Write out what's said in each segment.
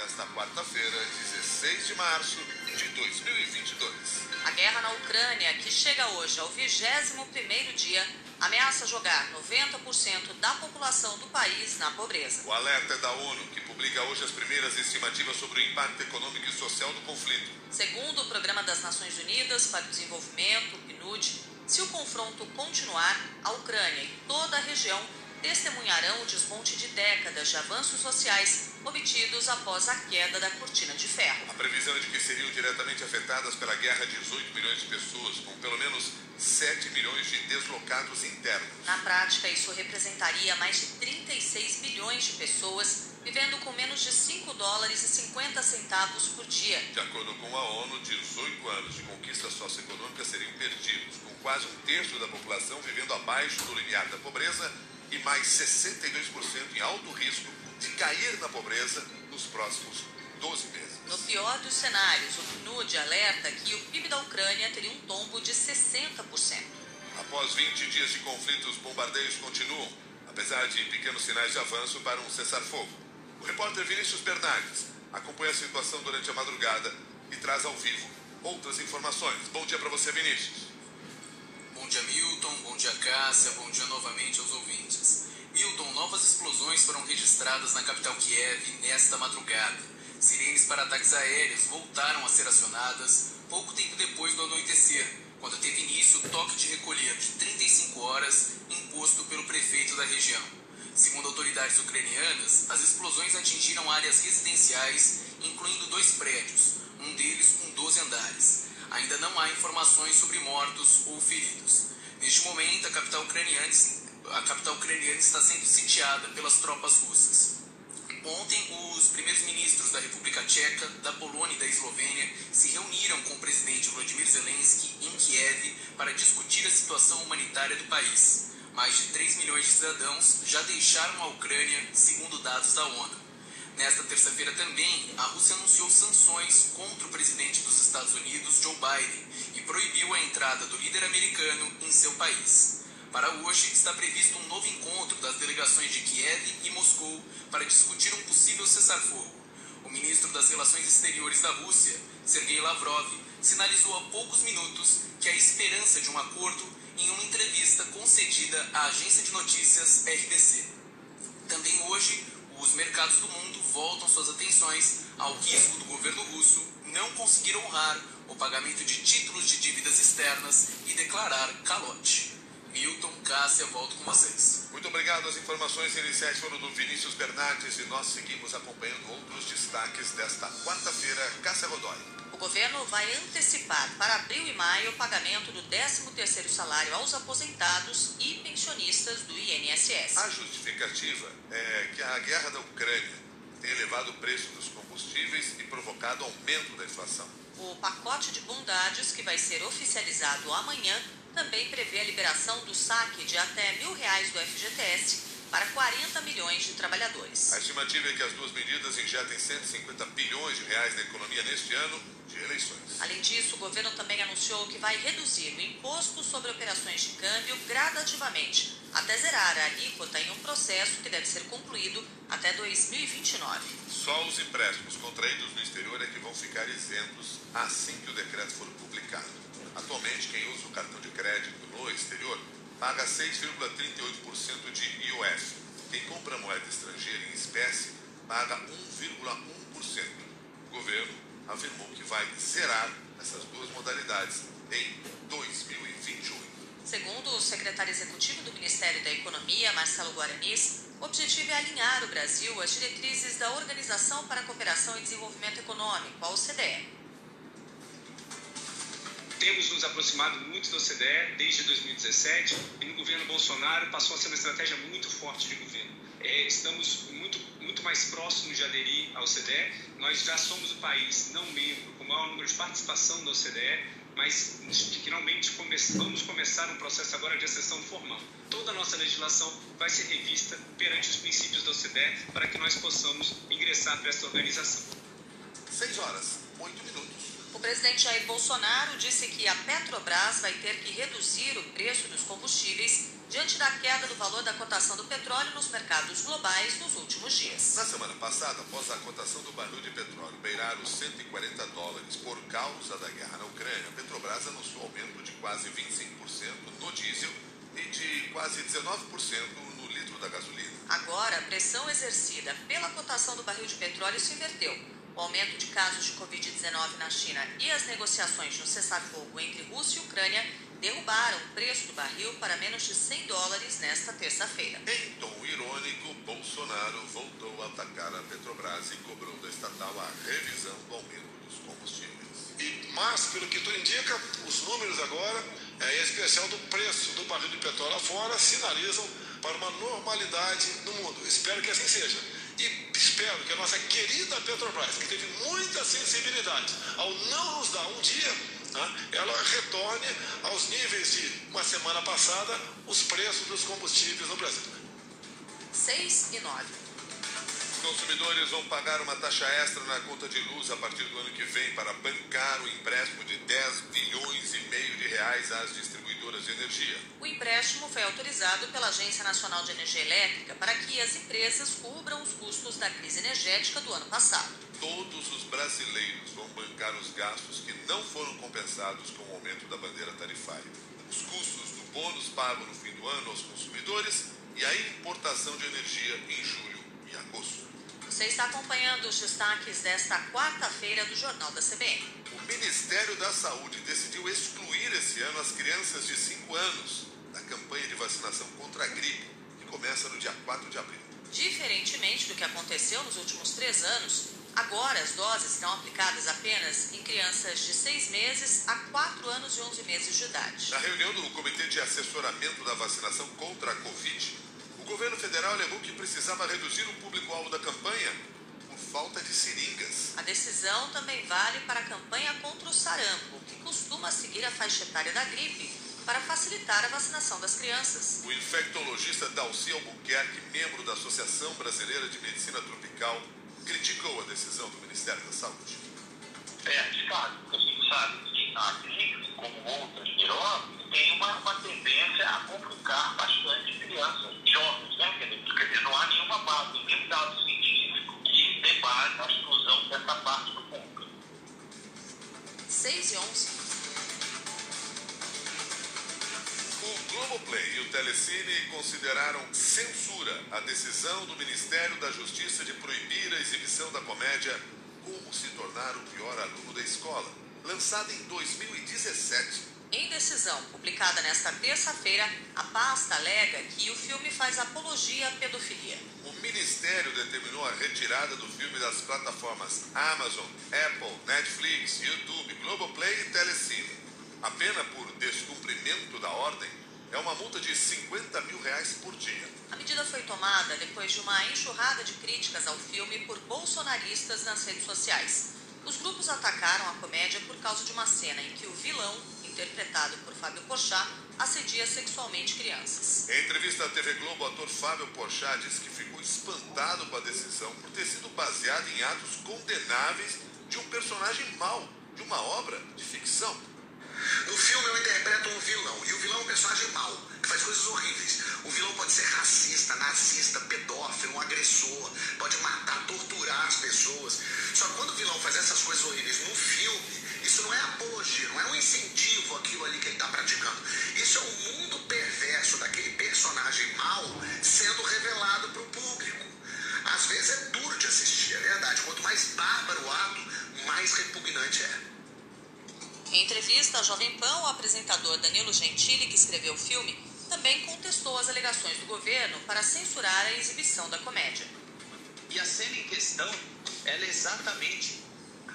Nesta quarta-feira, 16 de março de 2022. A guerra na Ucrânia, que chega hoje ao 21º dia, ameaça jogar 90% da população do país na pobreza. O alerta é da ONU, que publica hoje as primeiras estimativas sobre o impacto econômico e social do conflito. Segundo o Programa das Nações Unidas para o Desenvolvimento, o PNUD, se o confronto continuar, a Ucrânia e toda a região testemunharão o desmonte de décadas de avanços sociais obtidos após a queda da cortina de ferro. A previsão é de que seriam diretamente afetadas pela guerra 18 milhões de pessoas, com pelo menos 7 milhões de deslocados internos. Na prática, isso representaria mais de 36 milhões de pessoas vivendo com menos de 5 dólares e 50 centavos por dia. De acordo com a ONU, 18 anos de conquista socioeconômica seriam perdidos, com quase um terço da população vivendo abaixo do limiar da pobreza e mais 62% em alto risco de cair na pobreza nos próximos 12 meses. No pior dos cenários, o PNUD alerta que o PIB da Ucrânia teria um tombo de 60%. Após 20 dias de conflito, os bombardeios continuam, apesar de pequenos sinais de avanço para um cessar-fogo. O repórter Vinícius Bernardes acompanha a situação durante a madrugada e traz ao vivo outras informações. Bom dia para você, Vinícius. Bom dia, Milton. Bom dia, Cássia. Bom dia novamente aos ouvintes. Milton, novas explosões foram registradas na capital Kiev nesta madrugada. Sirenes para ataques aéreos voltaram a ser acionadas pouco tempo depois do anoitecer, quando teve início o toque de recolher de 35 horas imposto pelo prefeito da região. Segundo autoridades ucranianas, as explosões atingiram áreas residenciais, incluindo dois prédios, um deles com 12 andares. Ainda não há informações sobre mortos ou feridos. Neste momento, a capital ucraniana, a capital ucraniana está sendo sitiada pelas tropas russas. Ontem, os primeiros ministros da República Tcheca, da Polônia e da Eslovênia se reuniram com o presidente Vladimir Zelensky em Kiev para discutir a situação humanitária do país. Mais de 3 milhões de cidadãos já deixaram a Ucrânia, segundo dados da ONU. Nesta terça-feira também, a Rússia anunciou sanções contra o presidente dos Estados Unidos, Joe Biden, e proibiu a entrada do líder americano em seu país. Para hoje, está previsto um novo encontro das delegações de Kiev e Moscou para discutir um possível cessar-fogo. O ministro das Relações Exteriores da Rússia, Sergei Lavrov, sinalizou há poucos minutos que há esperança de um acordo em uma entrevista concedida à agência de notícias RBC. Também hoje, os mercados do mundo voltam suas atenções ao risco do governo russo não conseguir honrar o pagamento de títulos de dívidas externas e declarar calote. Milton, Cássia, volto com vocês. Muito obrigado. As informações iniciais foram do Vinícius Bernardes e nós seguimos acompanhando outros destaques desta quarta-feira. Cássia Godoy. O governo vai antecipar para abril e maio o pagamento do 13º salário aos aposentados e pensionistas do INSS. A justificativa é que a guerra da Ucrânia tem elevado o preço dos combustíveis e provocado aumento da inflação. O pacote de bondades, que vai ser oficializado amanhã, também prevê a liberação do saque de até mil reais do FGTS para 40 milhões de trabalhadores. A estimativa é que as duas medidas injetem 150 bilhões de reais na economia neste ano de eleições. Além disso, o governo também anunciou que vai reduzir o imposto sobre operações de câmbio gradativamente, até zerar a alíquota em um processo que deve ser concluído até 2029. Só os empréstimos contraídos no exterior é que vão ficar isentos assim que o decreto for publicado. Atualmente, quem usa o cartão de crédito no exterior paga 6,38% de IOF. Quem compra moeda estrangeira em espécie paga 1,1%. O governo afirmou que vai zerar essas duas modalidades em 2028. Segundo o secretário executivo do Ministério da Economia, Marcelo Guaranis, o objetivo é alinhar o Brasil às diretrizes da Organização para a Cooperação e Desenvolvimento Econômico, a OCDE temos nos aproximado muito da OCDE desde 2017 e no governo Bolsonaro passou a ser uma estratégia muito forte de governo. É, estamos muito, muito mais próximos de aderir à OCDE. Nós já somos o país não membro com o maior número de participação da OCDE, mas finalmente come vamos começar um processo agora de acessão formal. Toda a nossa legislação vai ser revista perante os princípios da OCDE para que nós possamos ingressar para esta organização. Seis horas, oito minutos. O presidente Jair Bolsonaro disse que a Petrobras vai ter que reduzir o preço dos combustíveis diante da queda do valor da cotação do petróleo nos mercados globais nos últimos dias. Na semana passada, após a cotação do barril de petróleo beirar os 140 dólares por causa da guerra na Ucrânia, a Petrobras anunciou aumento de quase 25% no diesel e de quase 19% no litro da gasolina. Agora, a pressão exercida pela cotação do barril de petróleo se inverteu. O aumento de casos de Covid-19 na China e as negociações de um cessar-fogo entre Rússia e Ucrânia derrubaram o preço do barril para menos de 100 dólares nesta terça-feira. Em tom irônico, Bolsonaro voltou a atacar a Petrobras e cobrou da estatal a revisão do aumento dos combustíveis. E, mas, pelo que tudo indica, os números agora, é, em especial do preço do barril de petróleo fora, sinalizam para uma normalidade no mundo. Espero que assim seja. E espero que a nossa querida Petrobras, que teve muita sensibilidade ao não nos dar um dia, ela retorne aos níveis de uma semana passada os preços dos combustíveis no Brasil. 6 e 9. Consumidores vão pagar uma taxa extra na conta de luz a partir do ano que vem para bancar o empréstimo de 10 bilhões e meio de reais às distribuidoras de energia. O empréstimo foi autorizado pela Agência Nacional de Energia Elétrica para que as empresas cubram os custos da crise energética do ano passado. Todos os brasileiros vão bancar os gastos que não foram compensados com o aumento da bandeira tarifária. Os custos do bônus pago no fim do ano aos consumidores e a importação de energia em julho e agosto. Você está acompanhando os destaques desta quarta-feira do Jornal da CBN. O Ministério da Saúde decidiu excluir esse ano as crianças de 5 anos da campanha de vacinação contra a gripe, que começa no dia 4 de abril. Diferentemente do que aconteceu nos últimos três anos, agora as doses serão aplicadas apenas em crianças de 6 meses a 4 anos e 11 meses de idade. Na reunião do Comitê de Assessoramento da Vacinação contra a Covid, o governo federal alegou que precisava reduzir o público-alvo da campanha falta de seringas. A decisão também vale para a campanha contra o sarampo, que costuma seguir a faixa etária da gripe para facilitar a vacinação das crianças. O infectologista Dalci Albuquerque, membro da Associação Brasileira de Medicina Tropical, criticou a decisão do Ministério da Saúde. 6 e 11. O Globoplay e o Telecine consideraram censura a decisão do Ministério da Justiça de proibir a exibição da comédia Como se tornar o pior aluno da escola, lançada em 2017. Em decisão publicada nesta terça-feira, a pasta alega que o filme faz apologia à pedofilia. O Ministério determinou a retirada do filme das plataformas Amazon, Apple, Netflix, YouTube, Globoplay e Telecine. A pena por descumprimento da ordem é uma multa de 50 mil reais por dia. A medida foi tomada depois de uma enxurrada de críticas ao filme por bolsonaristas nas redes sociais. Os grupos atacaram a comédia por causa de uma cena em que o vilão, interpretado por Fábio Porchat, assedia sexualmente crianças. Em entrevista à TV Globo, o ator Fábio Porchat disse que ficou espantado com a decisão por ter sido baseada em atos condenáveis de um personagem mau, de uma obra de ficção. No filme eu interpreto um vilão, e o vilão é um personagem mau, que faz coisas horríveis. O vilão pode ser racista, nazista, pedófilo, um agressor, pode matar, torturar as pessoas. Só que quando o vilão faz essas coisas horríveis no filme, isso não é apologia, não é um incentivo àquilo ali que ele está praticando. Isso é o um mundo perverso daquele personagem mau sendo revelado para o público. Às vezes é duro de assistir, é verdade. Quanto mais bárbaro o ato, mais repugnante é. Em entrevista à Jovem Pan, o apresentador Danilo Gentili, que escreveu o filme, também contestou as alegações do governo para censurar a exibição da comédia. E a cena em questão, ela é exatamente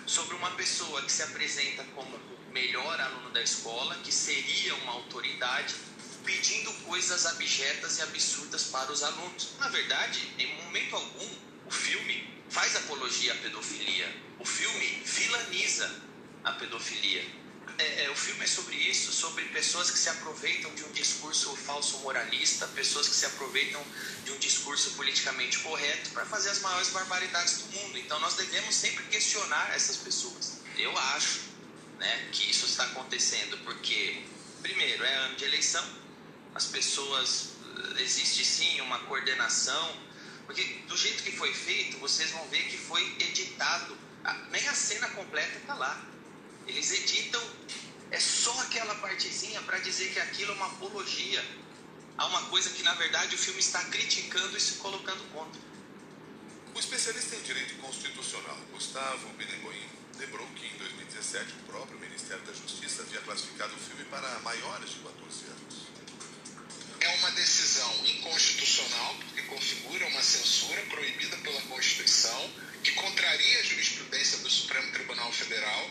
sobre uma pessoa que se apresenta como melhor aluno da escola, que seria uma autoridade, pedindo coisas abjetas e absurdas para os alunos. Na verdade, em momento algum, o filme faz apologia à pedofilia. O filme vilaniza a pedofilia. É, é, o filme é sobre isso, sobre pessoas que se aproveitam de um discurso falso moralista, pessoas que se aproveitam de um discurso politicamente correto para fazer as maiores barbaridades do mundo. Então nós devemos sempre questionar essas pessoas. Eu acho né, que isso está acontecendo porque, primeiro, é ano de eleição, as pessoas. Existe sim uma coordenação, porque do jeito que foi feito, vocês vão ver que foi editado. Nem a cena completa está lá. Eles editam é só aquela partezinha para dizer que aquilo é uma apologia a uma coisa que na verdade o filme está criticando e se colocando contra. O especialista em direito constitucional Gustavo Benegoin lembrou que em 2017 o próprio Ministério da Justiça havia classificado o filme para maiores de 14 anos. É uma decisão inconstitucional, porque configura uma censura proibida pela Constituição, que contraria a jurisprudência do Supremo Tribunal Federal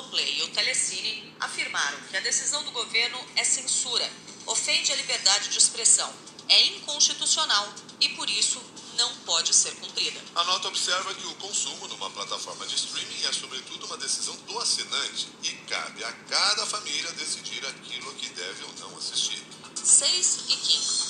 Globoplay e o Telecine afirmaram que a decisão do governo é censura, ofende a liberdade de expressão, é inconstitucional e, por isso, não pode ser cumprida. A nota observa que o consumo numa plataforma de streaming é, sobretudo, uma decisão do assinante e cabe a cada família decidir aquilo que deve ou não assistir. 6 e 15.